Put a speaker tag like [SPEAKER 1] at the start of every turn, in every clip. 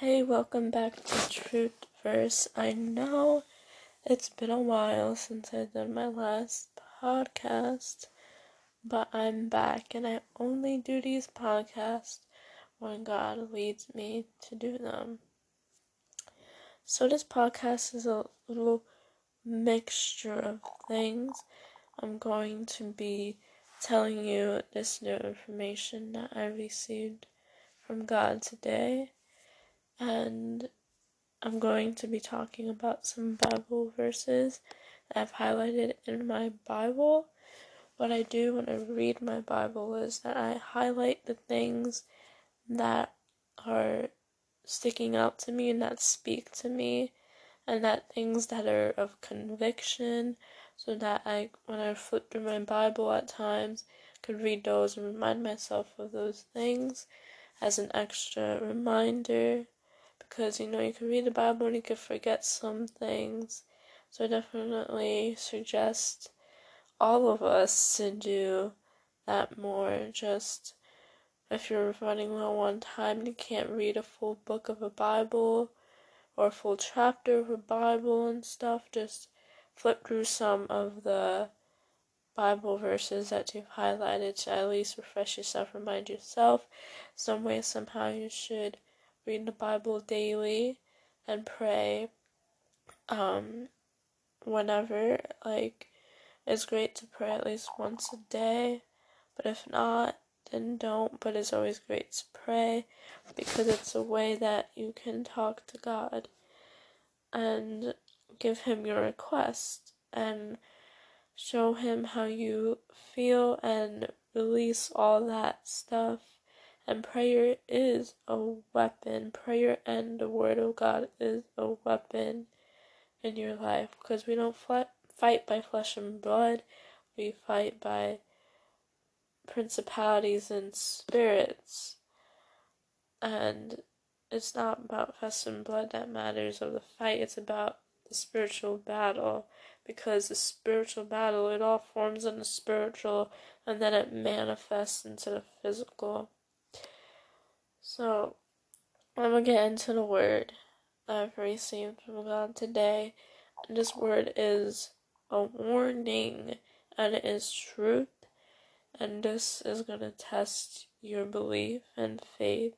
[SPEAKER 1] Hey, welcome back to Truth Verse. I know it's been a while since I did my last podcast, but I'm back and I only do these podcasts when God leads me to do them. So, this podcast is a little mixture of things. I'm going to be telling you this new information that I received from God today and I'm going to be talking about some Bible verses that I've highlighted in my Bible. What I do when I read my Bible is that I highlight the things that are sticking out to me and that speak to me, and that things that are of conviction, so that I, when I flip through my Bible at times, could read those and remind myself of those things as an extra reminder because you know you can read the Bible and you can forget some things. So I definitely suggest all of us to do that more. Just if you're running low on time and you can't read a full book of a Bible or a full chapter of a Bible and stuff, just flip through some of the Bible verses that you've highlighted to at least refresh yourself, remind yourself some way, somehow you should read the Bible daily and pray um, whenever. Like, it's great to pray at least once a day, but if not, then don't. But it's always great to pray because it's a way that you can talk to God and give Him your request and show Him how you feel and release all that stuff and prayer is a weapon. Prayer and the Word of God is a weapon in your life because we don't fight by flesh and blood, we fight by principalities and spirits. And it's not about flesh and blood that matters of the fight, it's about the spiritual battle because the spiritual battle it all forms in the spiritual and then it manifests into the physical. So, I'm gonna get into the word I've received from God today. And this word is a warning and it is truth. And this is gonna test your belief and faith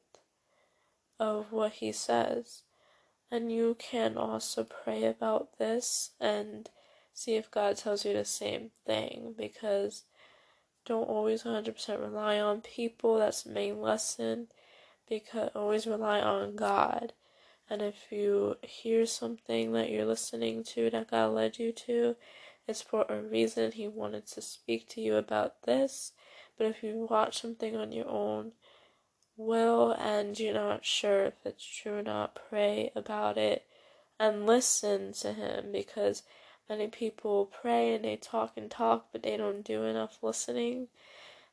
[SPEAKER 1] of what He says. And you can also pray about this and see if God tells you the same thing because don't always 100% rely on people. That's the main lesson because always rely on God. And if you hear something that you're listening to that God led you to, it's for a reason. He wanted to speak to you about this. But if you watch something on your own will and you're not sure if it's true or not, pray about it and listen to Him because many people pray and they talk and talk, but they don't do enough listening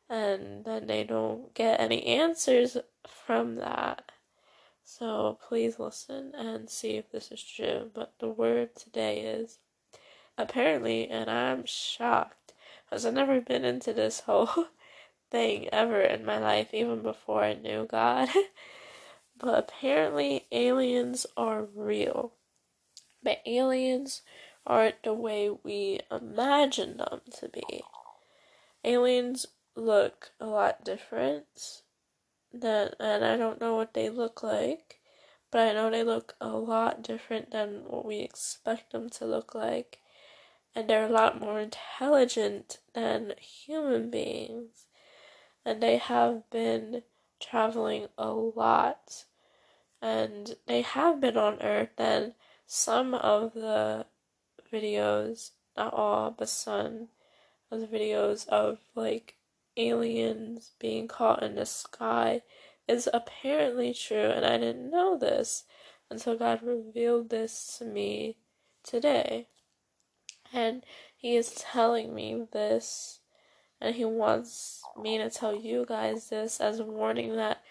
[SPEAKER 1] and then they don't get any answers from that. So please listen and see if this is true. But the word today is apparently, and I'm shocked because I've never been into this whole thing ever in my life, even before I knew God. but apparently, aliens are real. But aliens aren't the way we imagine them to be. Aliens look a lot different than and I don't know what they look like, but I know they look a lot different than what we expect them to look like. And they're a lot more intelligent than human beings. And they have been traveling a lot. And they have been on Earth, and some of the videos, not all, but some of the videos of like aliens being caught in the sky is apparently true, and I didn't know this until God revealed this to me today. And He is telling me this, and He wants me to tell you guys this as a warning that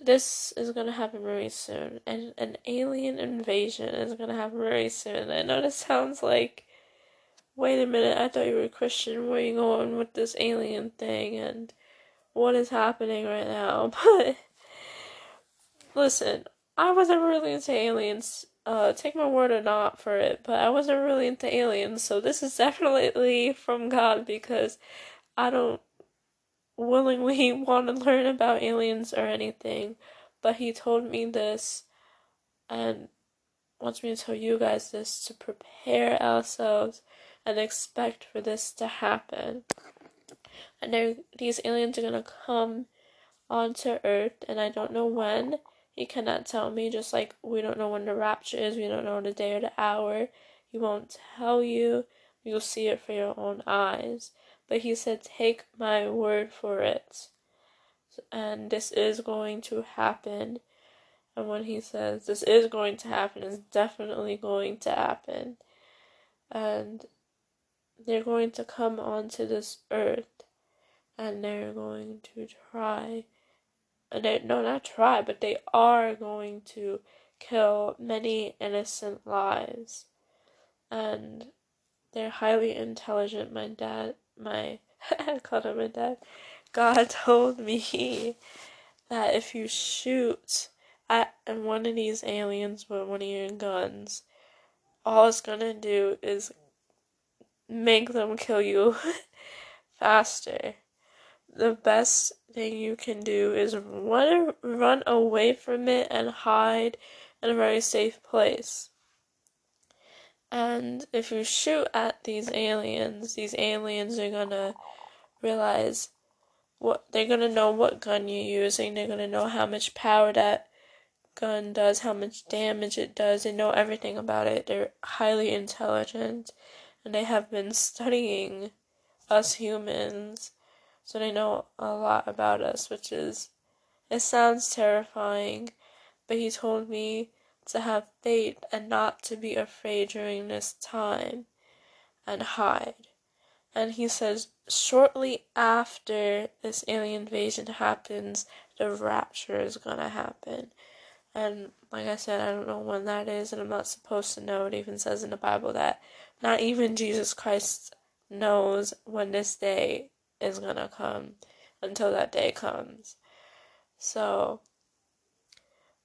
[SPEAKER 1] this is gonna happen very soon, and an alien invasion is gonna happen very soon. I know this sounds like wait a minute, I thought you were a Christian. Where are you going with this alien thing and what is happening right now? But listen, I wasn't really into aliens. Uh, take my word or not for it, but I wasn't really into aliens, so this is definitely from God because I don't willingly want to learn about aliens or anything, but He told me this and wants me to tell you guys this to prepare ourselves and expect for this to happen. I know these aliens are gonna come onto Earth, and I don't know when. He cannot tell me, just like we don't know when the rapture is, we don't know the day or the hour. He won't tell you. You'll see it for your own eyes. But he said, Take my word for it. And this is going to happen. And when he says this is going to happen, it's definitely going to happen. And they're going to come onto this earth and they're going to try they no not try but they are going to kill many innocent lives. And they're highly intelligent my dad my I called him my dad. God told me that if you shoot at one of these aliens with one of your guns all it's gonna do is make them kill you faster the best thing you can do is run run away from it and hide in a very safe place. And if you shoot at these aliens, these aliens are gonna realize what they're gonna know what gun you're using, they're gonna know how much power that gun does, how much damage it does, they know everything about it. They're highly intelligent they have been studying us humans so they know a lot about us, which is, it sounds terrifying, but he told me to have faith and not to be afraid during this time and hide. And he says, shortly after this alien invasion happens, the rapture is gonna happen. And like I said, I don't know when that is, and I'm not supposed to know. It even says in the Bible that not even Jesus Christ knows when this day is gonna come until that day comes. So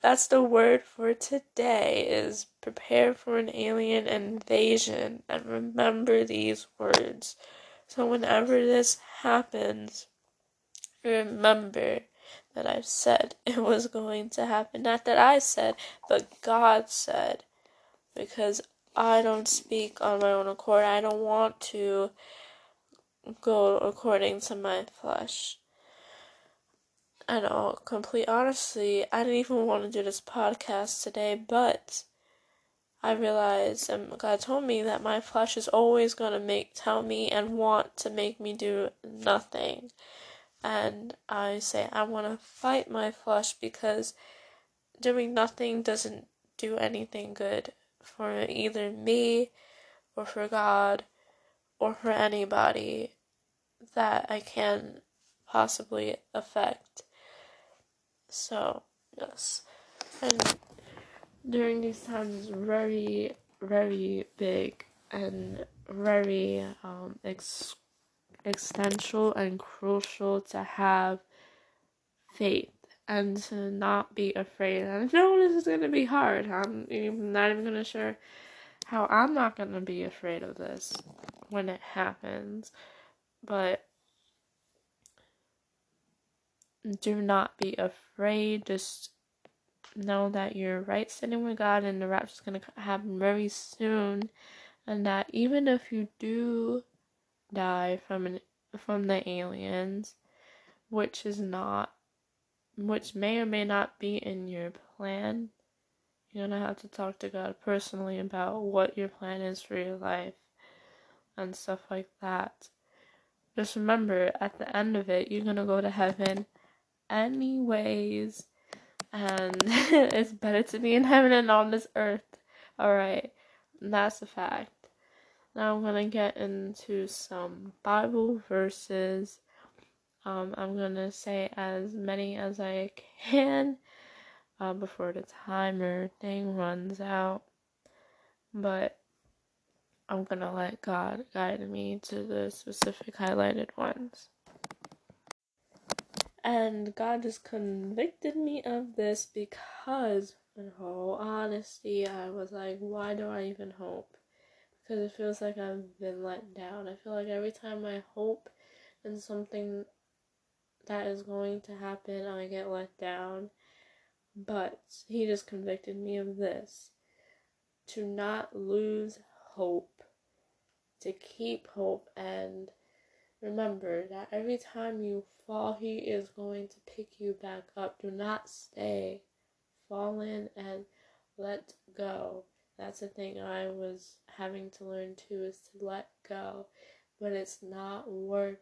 [SPEAKER 1] that's the word for today is prepare for an alien invasion and remember these words. So whenever this happens, remember that I said it was going to happen. Not that I said, but God said. Because I don't speak on my own accord. I don't want to go according to my flesh. And all complete honestly, I didn't even want to do this podcast today, but I realized and God told me that my flesh is always gonna make tell me and want to make me do nothing. And I say I wanna fight my flesh because doing nothing doesn't do anything good for either me or for God or for anybody that I can possibly affect. So, yes. And during these times, very, very big and very um, ex- existential and crucial to have faith and to not be afraid. And I know this is to be hard. I'm not even to share how I'm not to be afraid of this when it happens. But do not be afraid. Just know that you're right standing with God and the rapture is going to happen very soon. And that even if you do die from an, from the aliens, which is not, which may or may not be in your plan, you're gonna have to talk to God personally about what your plan is for your life and stuff like that. Just remember, at the end of it, you're gonna go to heaven anyways. And it's better to be in heaven than on this earth. Alright, that's a fact. Now I'm gonna get into some Bible verses. Um, I'm gonna say as many as I can uh, before the timer thing runs out. But I'm gonna let God guide me to the specific highlighted ones. And God just convicted me of this because in whole honesty, I was like, why do I even hope? Because it feels like I've been let down. I feel like every time I hope in something that is going to happen, I get let down. But he just convicted me of this to not lose hope, to keep hope, and remember that every time you fall, he is going to pick you back up. Do not stay fallen and let go. That's the thing I was having to learn too is to let go. But it's not worth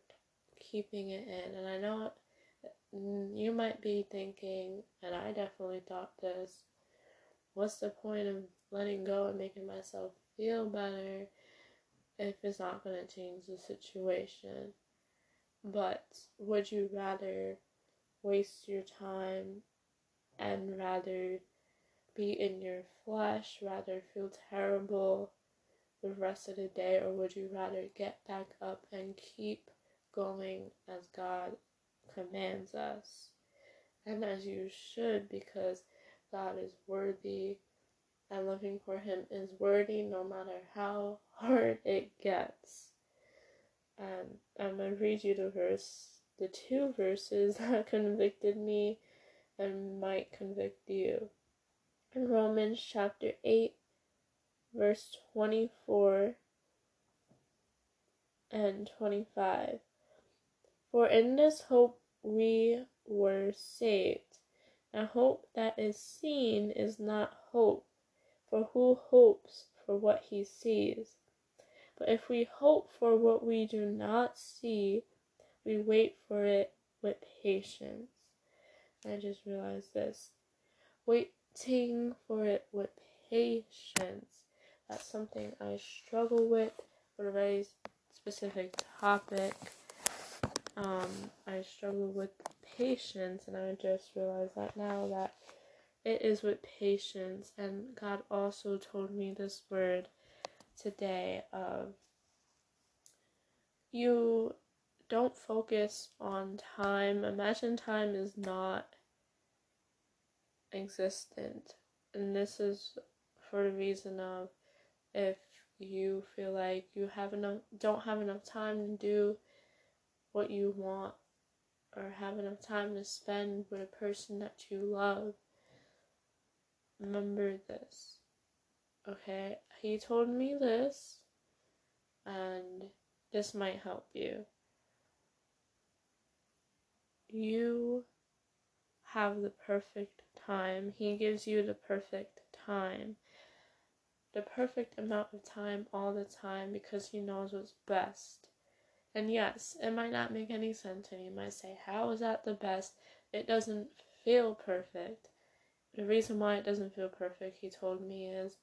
[SPEAKER 1] keeping it in. And I know mm, you might be thinking, and I definitely thought this what's the point of letting go and making myself feel better if it's not going to change the situation? But would you rather waste your time and rather be in your flesh, rather feel terrible the rest of the day, or would you rather get back up and keep going as God commands us? And as you should, because God is worthy and looking for Him is worthy no matter how hard it gets. And I'm going to read you the verse, the two verses that convicted me and might convict you. In Romans chapter 8, verse 24 and 25. For in this hope we were saved. A hope that is seen is not hope, for who hopes for what he sees? But if we hope for what we do not see, we wait for it with patience. I just realized this. Waiting for it with patience. That's something I struggle with for a very specific topic. Um, I struggle with patience, and I just realized that now that it is with patience. And God also told me this word today of you don't focus on time. Imagine time is not existent. And this is for the reason of if you feel like you have enough don't have enough time to do what you want or have enough time to spend with a person that you love. Remember this. Okay? He told me this and this might help you you have the perfect time. He gives you the perfect time. The perfect amount of time all the time because He knows what's best. And yes, it might not make any sense, and you might say, How is that the best? It doesn't feel perfect. The reason why it doesn't feel perfect, he told me, is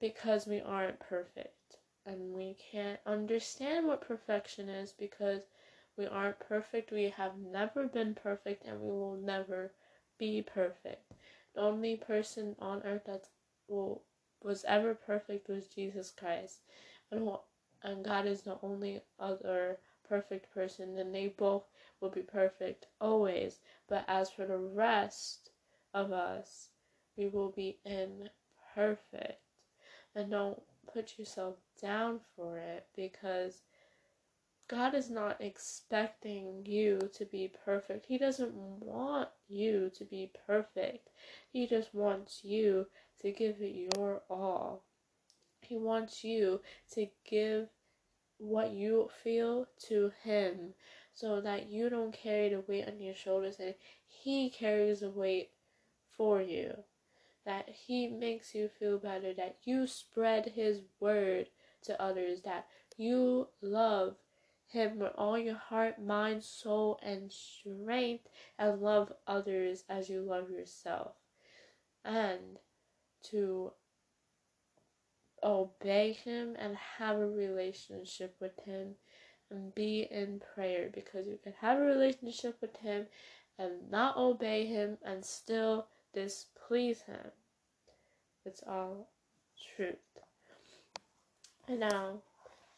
[SPEAKER 1] because we aren't perfect. And we can't understand what perfection is because we aren't perfect. We have never been perfect and we will never be perfect. The only person on earth that will, was ever perfect was Jesus Christ. And, and God is the only other perfect person. And they both will be perfect always. But as for the rest of us, we will be imperfect. And don't put yourself down for it because God is not expecting you to be perfect. He doesn't want you to be perfect. He just wants you to give it your all. He wants you to give what you feel to Him so that you don't carry the weight on your shoulders and He carries the weight for you. That He makes you feel better, that you spread His word to others, that you love him with all your heart, mind, soul, and strength, and love others as you love yourself. And to obey Him and have a relationship with Him and be in prayer because you can have a relationship with Him and not obey Him and still displease Him. It's all truth. And now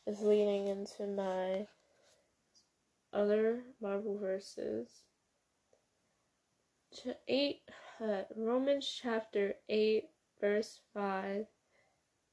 [SPEAKER 1] is leading into my other Bible verses. To eight put Romans chapter 8, verse 5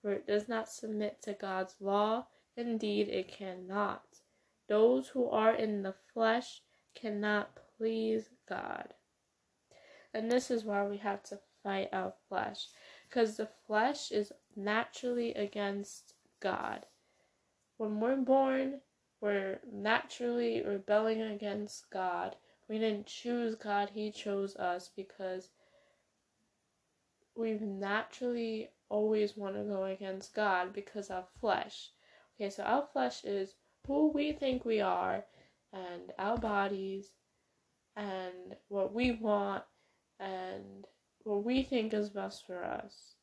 [SPEAKER 1] for it does not submit to God's law. Indeed, it cannot. Those who are in the flesh cannot please God. And this is why we have to fight our flesh, because the flesh is naturally against God. When we're born, we're naturally rebelling against God. We didn't choose God, He chose us because we've naturally always want to go against God because our flesh. Okay, so our flesh is who we think we are, and our bodies, and what we want, and what we think is best for us.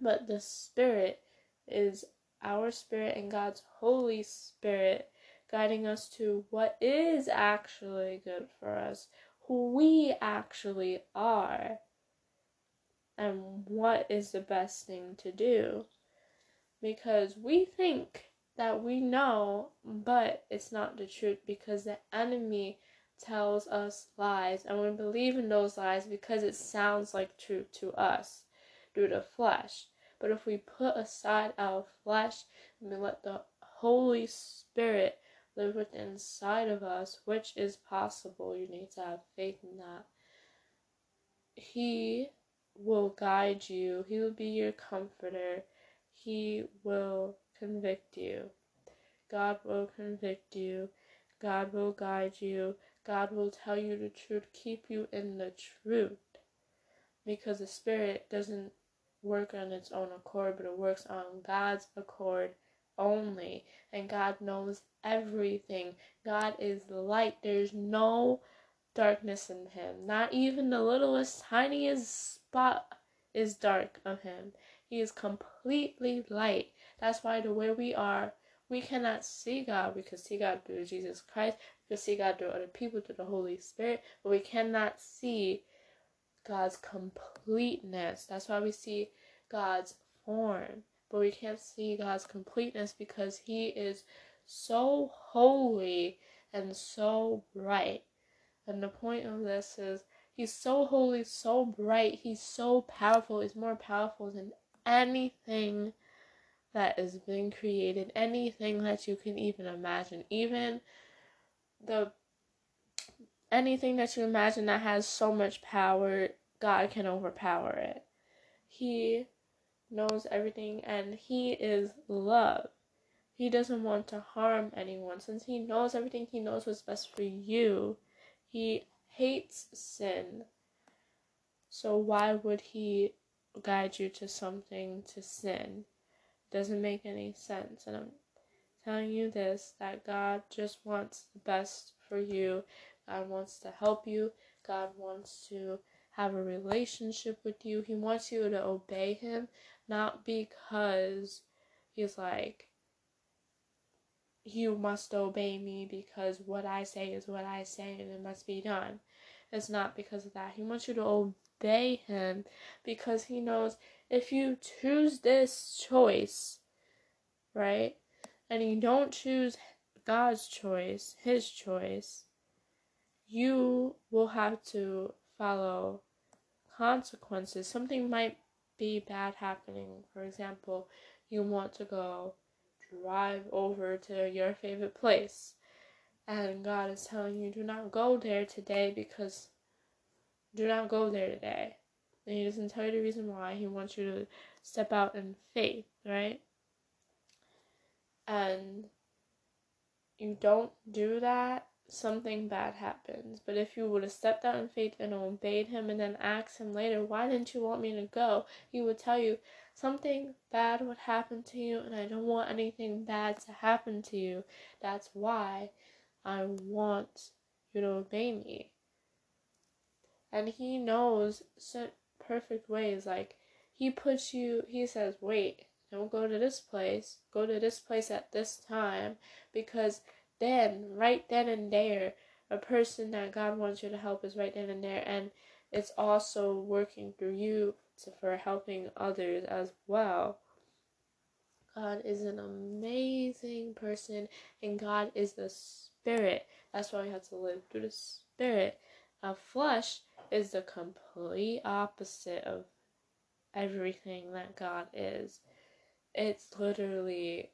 [SPEAKER 1] But the Spirit is our spirit and God's Holy Spirit guiding us to what is actually good for us, who we actually are, and what is the best thing to do. Because we think that we know, but it's not the truth because the enemy tells us lies and we believe in those lies because it sounds like truth to us through the flesh. But if we put aside our flesh and we let the Holy Spirit live within inside of us, which is possible, you need to have faith in that. He will guide you, He will be your comforter, He will convict you. God will convict you, God will guide you, God will tell you the truth, keep you in the truth. Because the Spirit doesn't work on its own accord, but it works on God's accord only. And God knows everything. God is the light. There's no darkness in him. Not even the littlest, tiniest spot is dark of him. He is completely light. That's why the way we are, we cannot see God. We can see God through Jesus Christ. We can see God through other people, through the Holy Spirit, but we cannot see God's completeness. That's why we see God's form, but we can't see God's completeness because He is so holy and so bright. And the point of this is He's so holy, so bright, He's so powerful, He's more powerful than anything that has been created, anything that you can even imagine, even the anything that you imagine that has so much power, God can overpower it. He knows everything and He is love. He doesn't want to harm anyone. Since He knows everything, He knows what's best for you. He hates sin. So why would He guide you to something to sin? Doesn't make any sense. And I'm telling you this that God just wants the best for you God wants to help you. God wants to have a relationship with you. He wants you to obey Him, not because He's like, you must obey me because what I say is what I say and it must be done. It's not because of that. He wants you to obey Him because He knows if you choose this choice, right, and you don't choose God's choice, His choice, you will have to follow consequences. Something might be bad happening. For example, you want to go drive over to your favorite place, and God is telling you, do not go there today because do not go there today. And He doesn't tell you the reason why. He wants you to step out in faith, right? And you don't do that something bad happens. But if you would have stepped out in faith and obeyed him and then asked him later, why didn't you want me to go? He would tell you, something bad would happen to you and I don't want anything bad to happen to you. That's why I want you to obey me. and He knows perfect ways. Like He puts you. He says, "Wait, don't go to this place. Go to this place at this time," because then, right then and there, a person that God wants you to help is right then and there, and it's also working through you for helping others as well. God is an amazing person, and God is the Spirit. That's why we have to live through the Spirit. A flesh is the complete opposite of everything that God is. It's literally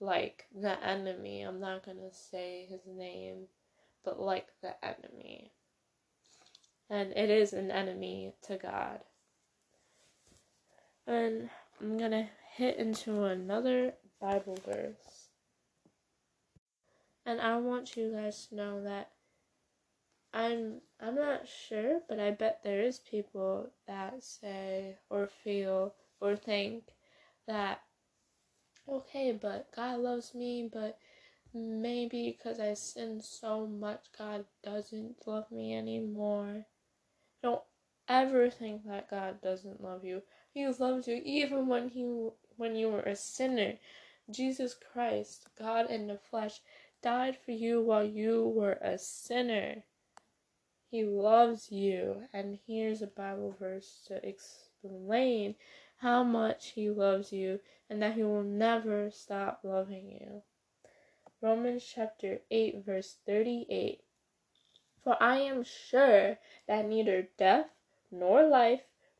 [SPEAKER 1] like the enemy. I'm not gonna say his name, but like the enemy. And it is an enemy to God. And I'm gonna hit into another Bible verse. And I want you guys to know that I'm I'm not sure, but I bet there is people that say or feel or think that okay, but God loves me, but maybe because I sin so much, God doesn't love me anymore. Don't ever think that God doesn't love you. He loves you even when he when you were a sinner. Jesus Christ, God in the flesh, died for you while you were a sinner. He loves you, and here's a Bible verse to explain how much He loves you and that He will never stop loving you. Romans chapter 8, verse 38. For I am sure that neither death, nor life,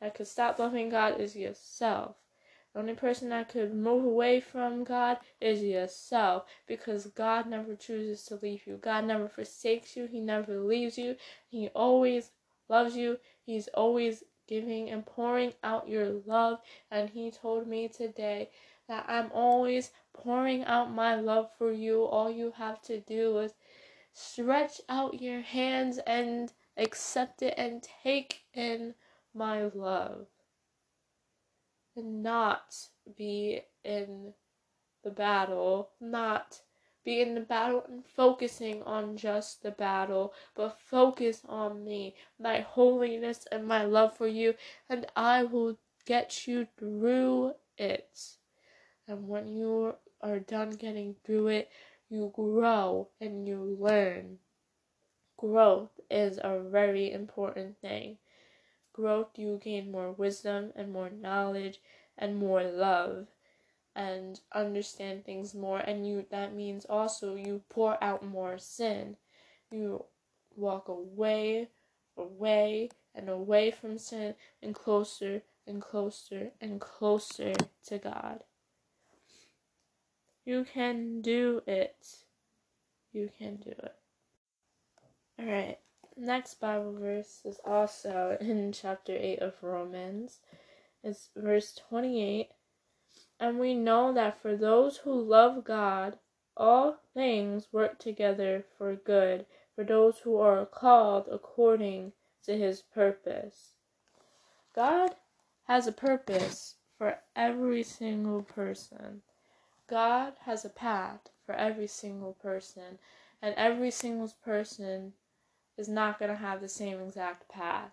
[SPEAKER 1] that could stop loving God is yourself. The only person that could move away from God is yourself because God never chooses to leave you. God never forsakes you. He never leaves you. He always loves you. He's always giving and pouring out your love. And He told me today that I'm always pouring out my love for you. All you have to do is stretch out your hands and accept it and take in my love and not be in the battle, not be in the battle and focusing on just the battle, but focus on me, my holiness, and my love for you, and I will get you through it. And when you are done getting through it, you grow and you learn. Growth is a very important thing growth, you gain more wisdom and more knowledge and more love and understand things more. And you that means also you pour out more sin. You walk away away and away from sin and closer and closer and closer to God. You can do it. You can do it. All right next Bible verse is also in chapter 8 of Romans. It's verse 28. And we know that for those who love God, all things work together for good, for those who are called according to his purpose. God has a purpose for every single person. God has a path for every single person, and every single person is not going to have the same exact path.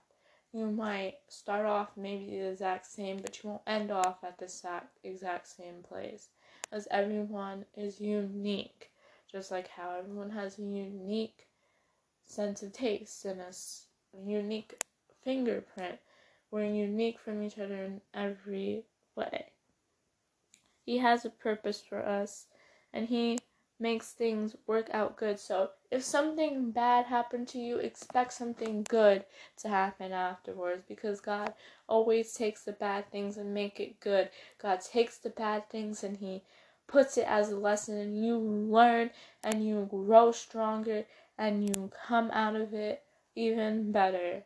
[SPEAKER 1] You might start off maybe the exact same, but you won't end off at the exact, exact same place. As everyone is unique, just like how everyone has a unique sense of taste and a unique fingerprint. We're unique from each other in every way. He has a purpose for us, and He makes things work out good. So if something bad happened to you, expect something good to happen afterwards because God always takes the bad things and make it good. God takes the bad things and he puts it as a lesson and you learn and you grow stronger and you come out of it even better.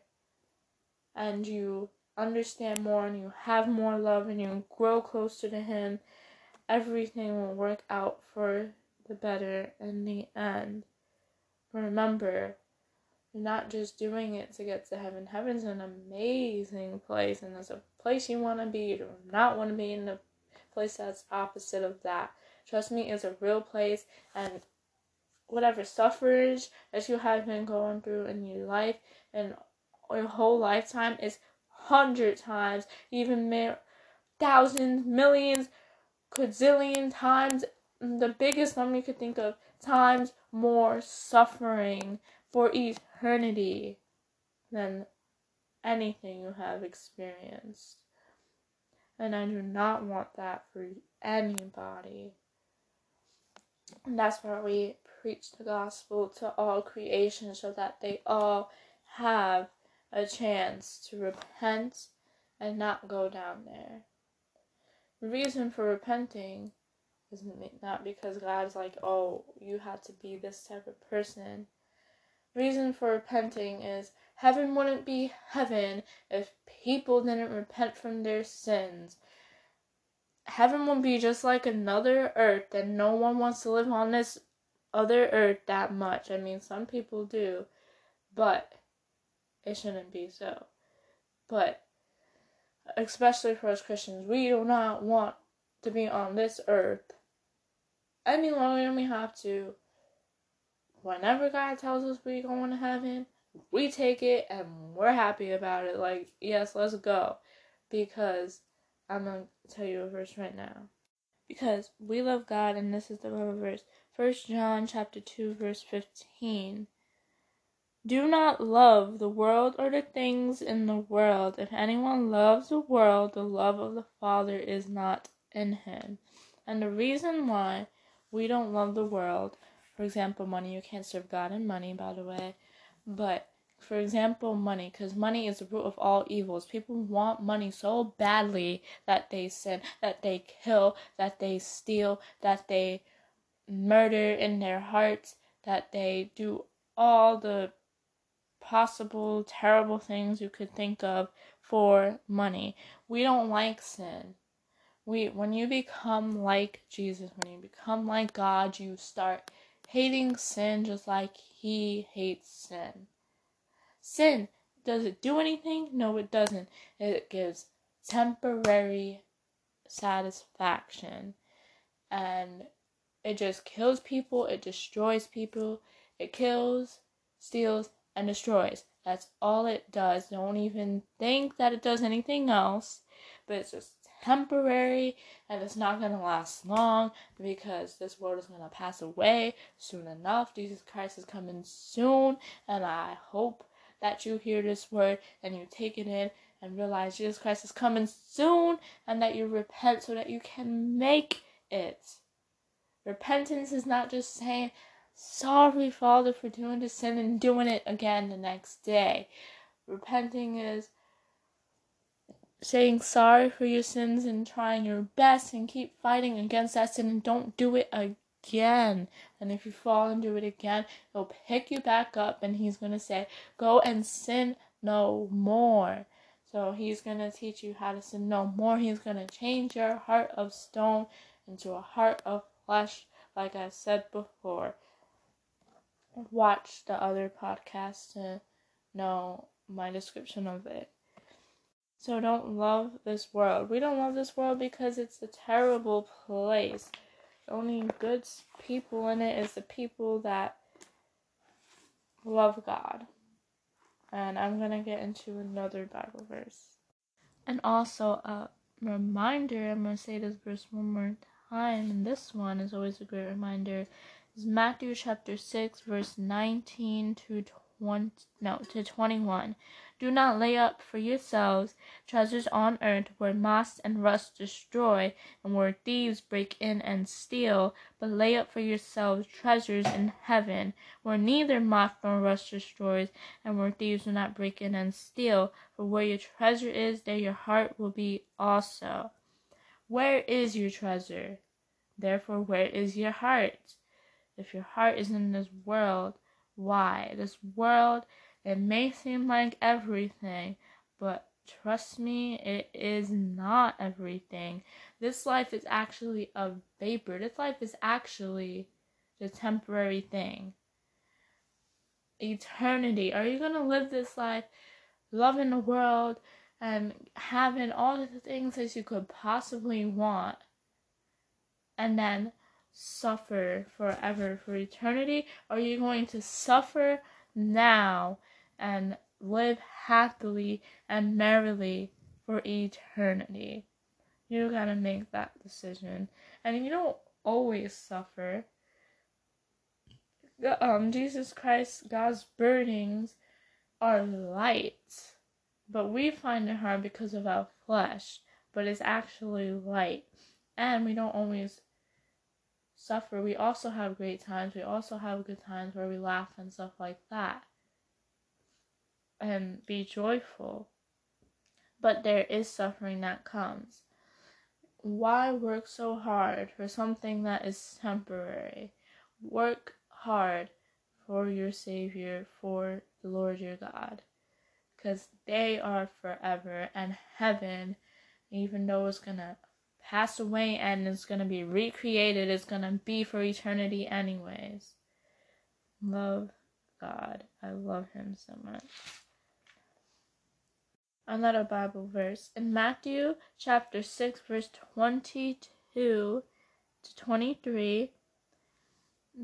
[SPEAKER 1] and you understand more and you have more love and you grow closer to Him, everything will work out for the better in the end. Remember, you're not just doing it to get to heaven. Heaven's an amazing place, and it's a place you want to be. You do not want to be in a place that's opposite of that. Trust me, it's a real place, and whatever suffrage that you have been going through in your life and your whole lifetime is hundred times, even thousands, millions, quadrillion times, the biggest number you could think of, times more suffering for eternity than anything you have experienced. And I do not want that for anybody. And that's why we preach the gospel to all creation so that they all have a chance to repent and not go down there. The reason for repenting is not because God's like, oh, you have to be this type of person. Reason for repenting is heaven wouldn't be heaven if people didn't repent from their sins. Heaven would be just like another earth, and no one wants to live on this other earth that much. I mean, some people do, but it shouldn't be so. But especially for us Christians, we do not want to be on this earth any longer than we have to. Whenever God tells us we're going to heaven, we take it and we're happy about it. Like, yes, let's go. Because I'm going to tell you a verse right now. Because we love God, and this is the verse. First John chapter 2, verse 15. Do not love the world or the things in the world. If anyone loves the world, the love of the Father is not in him. And the reason why we don't love the world, for example, money, you can't serve God and money, by the way, but for example, money, because money is the root of all evils. People want money so badly that they sin, that they kill, that they steal, that they murder in their hearts, that they do all the possible terrible things you could think of for money. We don't like sin. We when you become like Jesus, when you become like God, you start hating sin just like he hates sin. Sin does it do anything? No, it doesn't. It gives temporary satisfaction and it just kills people, it destroys people, it kills, steals, and destroys. That's all it does. Don't even think that it does anything else, but it's just temporary and it's not going to last long because this world is going to pass away soon enough. Jesus Christ is coming soon, and I hope that you hear this word and you take it in and realize Jesus Christ is coming soon and that you repent so that you can make it. Repentance is not just saying, sorry, Father, for doing the sin and doing it again the next day. Repenting is saying sorry for your sins and trying your best and keep fighting against that sin and don't do it again. And if you fall and do it again, he'll pick you back up and he's going to say, Go and sin no more. So he's going to teach you how to sin no more. He's going to change your heart of stone into a heart of flesh, like I said before watch the other podcast to know my description of it. So don't love this world. We don't love this world because it's a terrible place. The only good people in it is the people that love God. And I'm going to get into another Bible verse. And also a reminder, I'm going to say this verse one more time, and this one is always a great reminder is Matthew chapter 6 verse 19 to 20 no to 21. Do not lay up for yourselves treasures on earth where moth and rust destroy and where thieves break in and steal, but lay up for yourselves treasures in heaven where neither moth nor rust destroys and where thieves do not break in and steal, for where your treasure is there your heart will be also. Where is your treasure? Therefore where is your heart? if your heart is in this world, why? This world, it may seem like everything, But trust me, it is not everything. This life is actually a vapor. This life is actually the temporary thing. Eternity. Are you going to live this life loving the world and having all the things that you could possibly want and then suffer forever for eternity? Are you going to suffer now and live happily and merrily for eternity? You gotta make that decision. And you don't always suffer. Um, Jesus Christ, God's burdens are light, but we find it hard because of our flesh, but it's actually light. And we don't always suffer. We also have great times. We also have good times where we laugh and stuff like that. And be joyful. But there is suffering that comes. Why work so hard for something that is temporary? Work hard for your Savior, for the Lord your God. Because they are forever, and heaven, even though it's going to pass away and it's going to be recreated, it's going to be for eternity, anyways. Love God. I love Him so much. Another Bible verse in Matthew chapter 6, verse 22 to 23.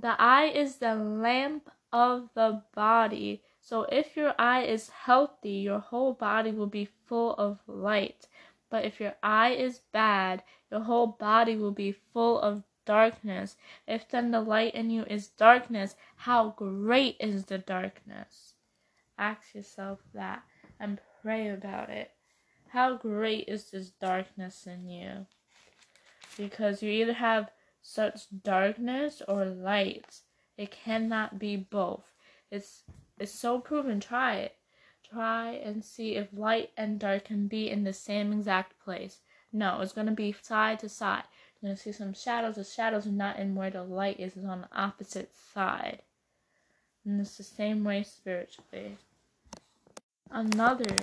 [SPEAKER 1] The eye is the lamp of the body. So if your eye is healthy, your whole body will be full of light. But if your eye is bad, your whole body will be full of darkness. If then the light in you is darkness, how great is the darkness? Ask yourself that and pray about it. How great is this darkness in you? Because you either have such darkness or light. It cannot be both. It's it's so proven. Try it. Try and see if light and dark can be in the same exact place. No, it's gonna be side to side. You're gonna see some shadows. The shadows are not in where the light is, it's on the opposite side. And it's the same way spiritually. Another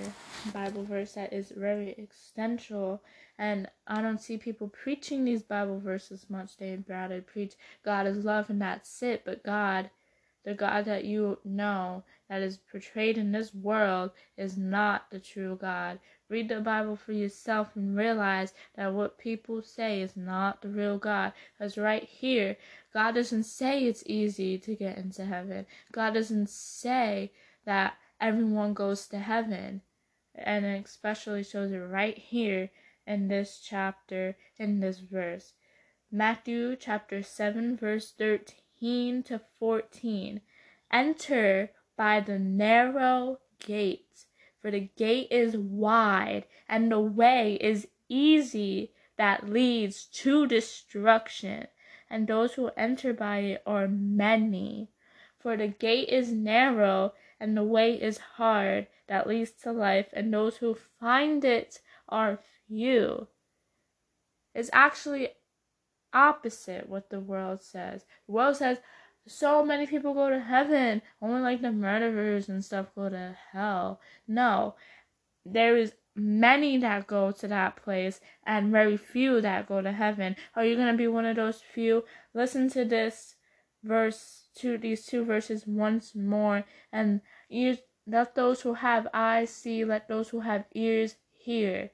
[SPEAKER 1] Bible verse that is very essential and I don't see people preaching these Bible verses much. They'd rather preach God is love and that's it. But God, the God that you know that is portrayed in this world, is not the true God. Read the Bible for yourself and realize that what people say is not the real God. Because right here, God doesn't say it's easy to get into heaven. God doesn't say that everyone goes to heaven. And it especially shows it right here in this chapter, in this verse. Matthew chapter 7, verse 13 to 14. Enter by the narrow gate, for the gate is wide, and the way is easy that leads to destruction, and those who enter by it are many. For the gate is narrow, and the way is hard that leads to life, and those who find it are few. It's actually opposite what the world says. The world says so many people go to heaven, only like the murderers and stuff go to hell. No, there is many that go to that place and very few that go to heaven. Are you going to be one of those few? Listen to this verse to these two verses once more and you let those who have eyes see, let those who have ears hear.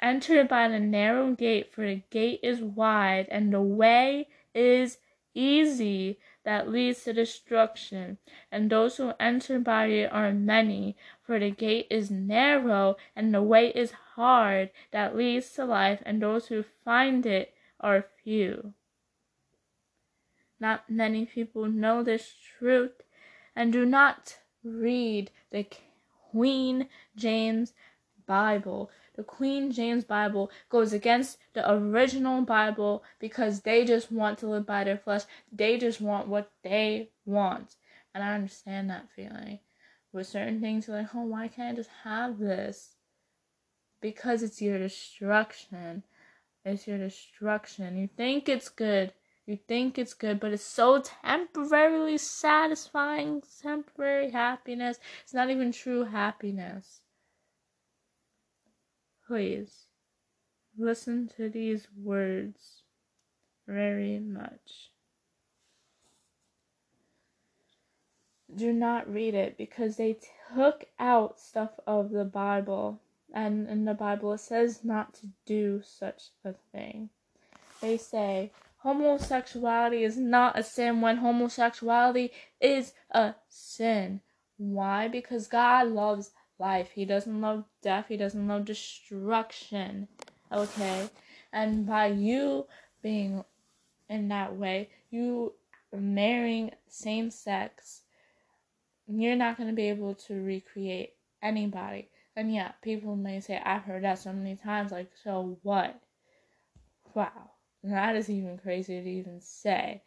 [SPEAKER 1] Enter by the narrow gate, for the gate is wide, and the way is easy that leads to destruction, and those who enter by it are many. For the gate is narrow, and the way is hard that leads to life, and those who find it are few. Not many people know this truth and do not read the Queen James Bible the Queen James Bible goes against the original Bible because they just want to live by their flesh. They just want what they want. And I understand that feeling. With certain things, you're like, oh, why can't I just have this? Because it's your destruction. It's your destruction. You think it's good. You think it's good, but it's so temporarily satisfying, temporary happiness. It's not even true happiness. please listen to these words very much. Do not read it because they took out stuff of the Bible, and in the Bible it says not to do such a thing. They say homosexuality is not a sin when homosexuality is a sin. Why? Because God loves life. He doesn't love death. He doesn't love destruction. Okay? And by you being in that way, you marrying same sex, you're not going to be able to recreate anybody. And yeah, people may say, I've heard that so many times, like, so what? Wow. That is even crazy to even say.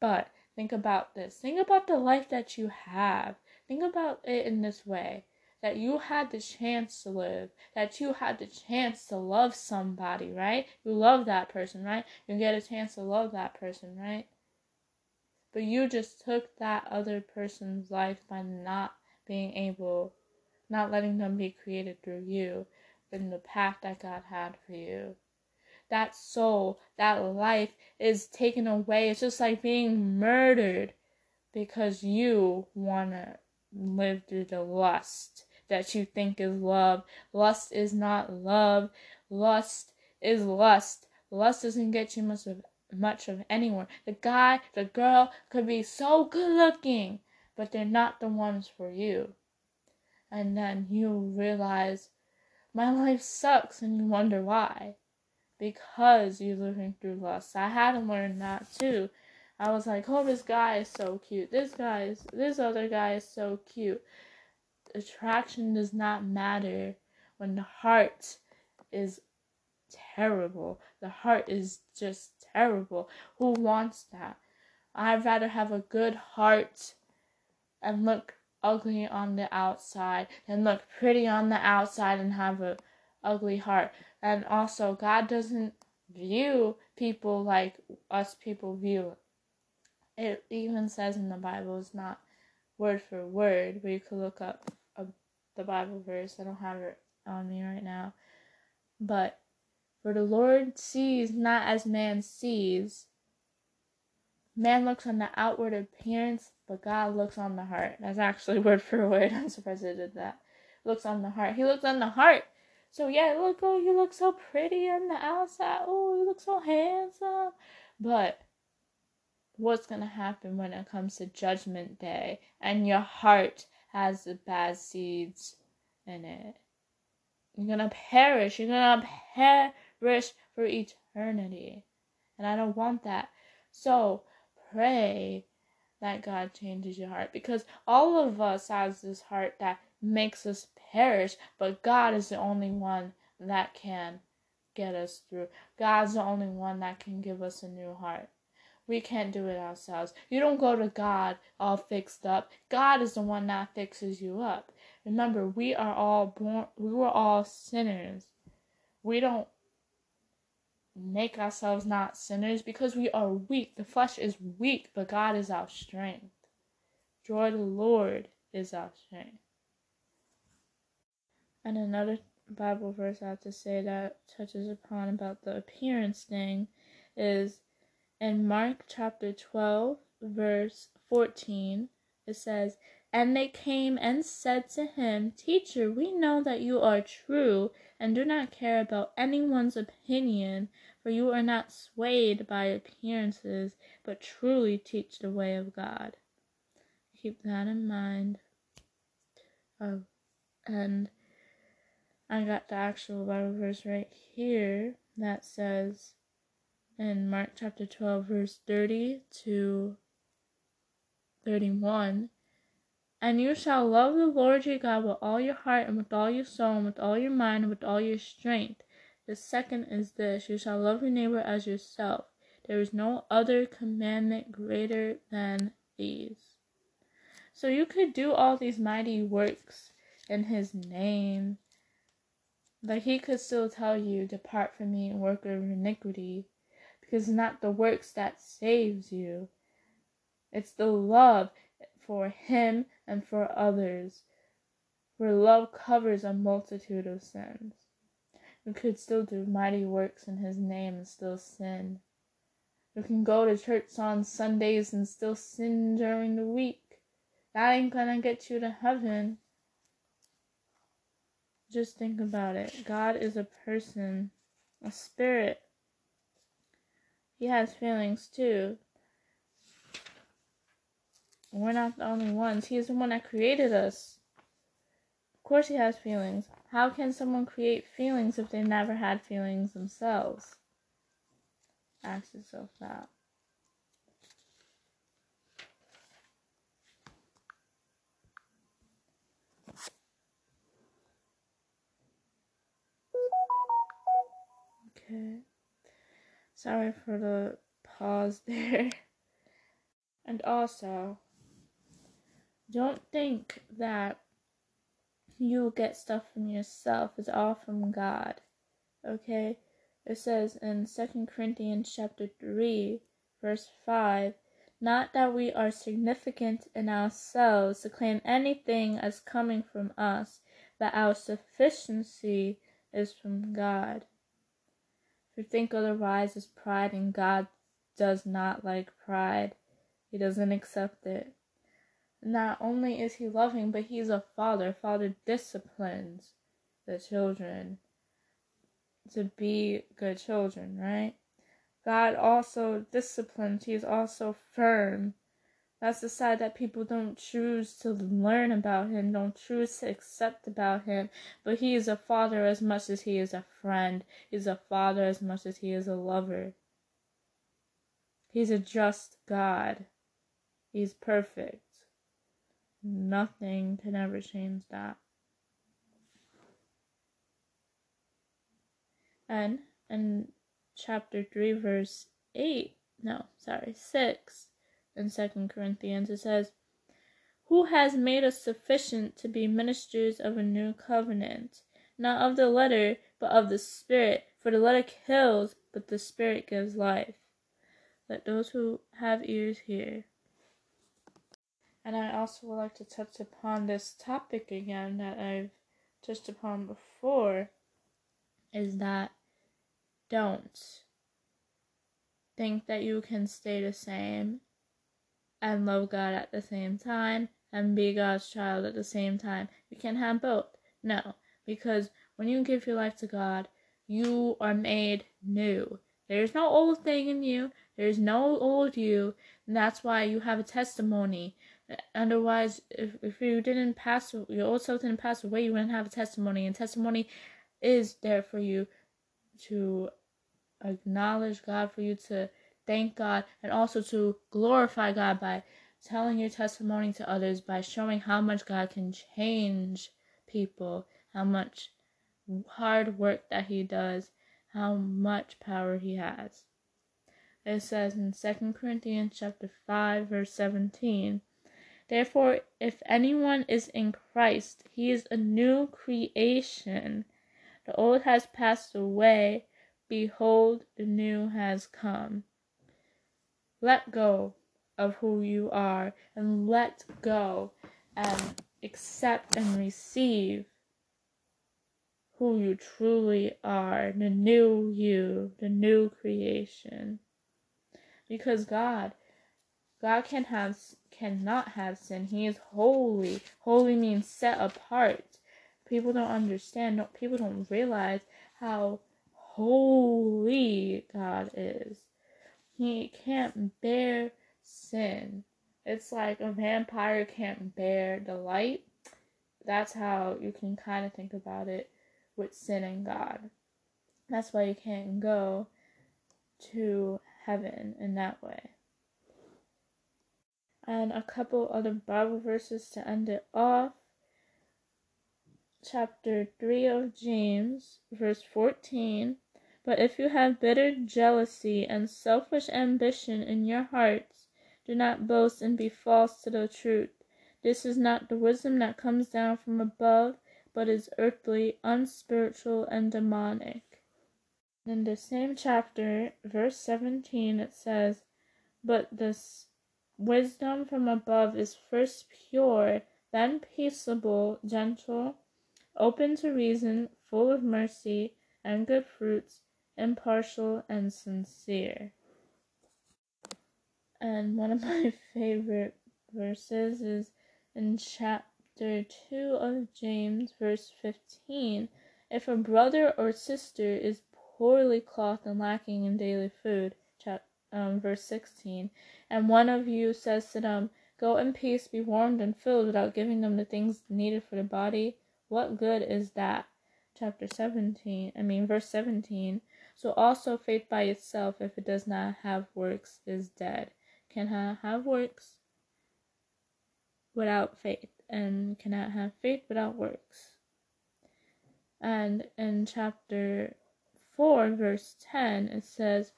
[SPEAKER 1] But think about this. Think about the life that you have. Think about it in this way that you had the chance to live, that you had the chance to love somebody, right? You love that person, right? You get a chance to love that person, right? But you just took that other person's life by not being able, not letting them be created through you in the path that God had for you. That soul, that life is taken away. It's just like being murdered because you want to live through the lust that you think is love. Lust is not love. Lust is lust. Lust doesn't get you much of much of anyone. The guy, the girl could be so good looking, but they're not the ones for you. And then you realize my life sucks and you wonder why. Because you're living through lust. I had to learn that too. I was like, oh, this guy is so cute. This guy is, this other guy is so cute attraction does not matter when the heart is terrible. The heart is just terrible. Who wants that? I'd rather have a good heart and look ugly on the outside than look pretty on the outside and have a ugly heart. And also, God doesn't view people like us people view. It It even says in the Bible, it's not word for word, but you could look up the Bible verse. I don't have it on me right now. But for the Lord sees not as man sees. Man looks on the outward appearance, but God looks on the heart. That's actually word for word. I'm surprised I did that. Looks on the heart. He looks on the heart. So yeah, look, oh, you look so pretty on the outside. Oh, you look so handsome. But what's gonna happen when it comes to judgment day and your heart has the bad seeds in it. You're gonna perish. You're gonna perish for eternity. And I don't want that. So pray that God changes your heart because all of us has this heart that makes us perish, but God is the only one that can get us through. God's the only one that can give us a new heart. We can't do it ourselves. You don't go to God all fixed up. God is the one that fixes you up. Remember, we are all born, we were all sinners. We don't make ourselves not sinners because we are weak. The flesh is weak, but God is our strength. Joy the Lord is our strength. And another Bible verse I have to say that touches upon about the appearance thing is in Mark chapter 12, verse 14, it says, And they came and said to him, Teacher, we know that you are true and do not care about anyone's opinion, for you are not swayed by appearances, but truly teach the way of God. Keep that in mind. Oh, and I got the actual Bible verse right here that says, in Mark chapter 12, verse 30 to 31. And you shall love the Lord your God with all your heart, and with all your soul, and with all your mind, and with all your strength. The second is this you shall love your neighbor as yourself. There is no other commandment greater than these. So you could do all these mighty works in his name, but he could still tell you, Depart from me, worker of iniquity because it's not the works that saves you. It's the love for him and for others. For love covers a multitude of sins. You could still do mighty works in His name and still sin. You can go to church on Sundays and still sin during the week. That ain't gonna get you to heaven. Just think about it. God is a person, a spirit. He has feelings too. We're not the only ones. He is the one that created us. Of course, he has feelings. How can someone create feelings if they never had feelings themselves? Ask yourself that. Okay. Sorry for the pause there. And also, don't think that you'll get stuff from yourself. It's all from God. Okay? It says in Second Corinthians chapter 3, verse 5, not that we are significant in ourselves to claim anything as coming from us, but our sufficiency is from God. Think otherwise is pride, and God does not like pride. He doesn't accept it. Not only is he loving, but he's a father. Father disciplines the children to be good children, right? God also disciplines, he's also firm. That's the side that people don't choose to learn about him, don't choose to accept about him. But he is a father as much as he is a friend. He's a father as much as he is a lover. He's a just God. He's perfect. Nothing can ever change that. And in chapter 3, verse 8, no, sorry, 6 in Second Corinthians, it says, Who has made us sufficient to be ministers of a new covenant, not of the letter, but of the Spirit? For the letter kills, but the Spirit gives life. Let those who have ears hear. And I also would like to touch upon this topic again that I've touched upon before is that don't think that you can stay the same and love God at the same time and be God's child at the same time. You can't have both. No, because when you give your life to God, you are made new. There's no old thing in you. There's no old you. And that's why you have a testimony. Otherwise, if, if you didn't pass, your old self didn't pass away, you wouldn't have a testimony. And testimony is there for you to acknowledge God, for you to thank God, and also to glorify God by telling your testimony to others, by showing how much God can change people, how much hard work that He does, how much power He has. It says in 2 Corinthians chapter 5 verse 17, Therefore if anyone is in Christ, he is a new creation. The old has passed away; behold, the new has come. Let go of who you are and let go and accept and receive who you truly are, the new you, the new creation. Because God, God can have cannot have sin. He is holy. Holy means set apart people don't understand, people don't realize how holy God is. He can't bear sin. It's like a vampire can't bear the light. That's how you can kind of think about it with sin and God. That's why you can't go to heaven in that way. And a couple other Bible verses to end it off chapter 3 of James, verse 14. But if you have bitter jealousy and selfish ambition in your hearts, do not boast and be false to the truth. This is not the wisdom that comes down from above, but is earthly, unspiritual, and demonic. In the same chapter, verse 17, it says, But this wisdom from above is first pure, then peaceable, gentle open to reason, full of mercy and good fruits, impartial and sincere. And one of my favorite verses is in chapter 2 of James, verse 15. If a brother or sister is poorly clothed and lacking in daily food, chap, um, verse 16, and one of you says to them, Go in peace, be warmed and filled, without giving them the things needed for the body, what good is that? Chapter 17, I mean, verse 17. So also faith by itself, if it does not have works, is dead. Can have works without faith, and cannot have faith without works. And in chapter 4, verse 10, it says,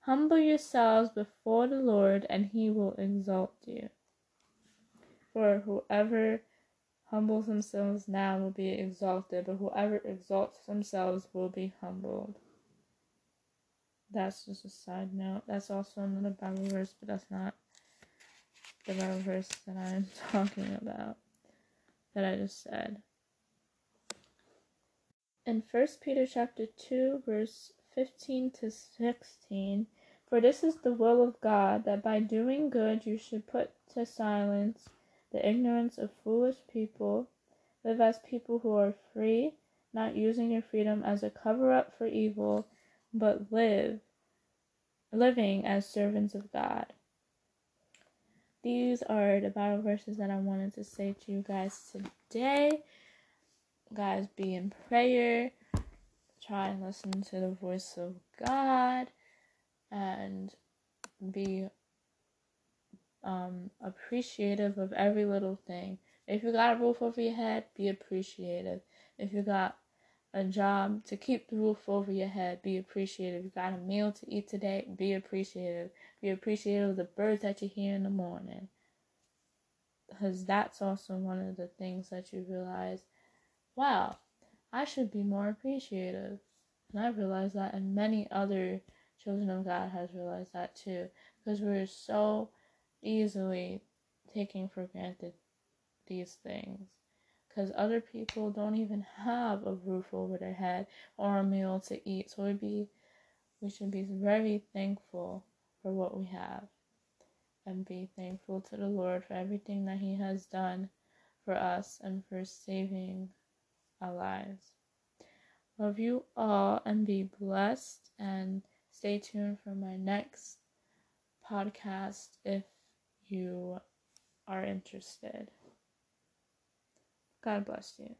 [SPEAKER 1] Humble yourselves before the Lord, and he will exalt you. For whoever humbles themselves now will be exalted, but whoever exalts themselves will be humbled. That's just a side note. That's also another Bible verse, but that's not the Bible verse that I'm talking about, that I just said in 1 Peter chapter 2 verse 15 to 16 for this is the will of God that by doing good you should put to silence the ignorance of foolish people live as people who are free not using your freedom as a cover up for evil but live living as servants of God these are the Bible verses that I wanted to say to you guys today guys be in prayer, try and listen to the voice of God, and be um, appreciative of every little thing. If you got a roof over your head, be appreciative. If you got a job to keep the roof over your head, be appreciative. You got a meal to eat today, be appreciative. Be appreciative of the birds that you hear in the morning. Because that's also one of the things that you realize wow, I should be more appreciative. And I realized that, and many other children of God has realized that too, because we're so easily taking for granted these things. Because other people don't even have a roof over their head or a meal to eat. So we be we should be very thankful for what we have. And be thankful to the Lord for everything that He has done for us and for saving our lives. Love you all and be blessed and stay tuned for my next podcast if you are interested. God bless you.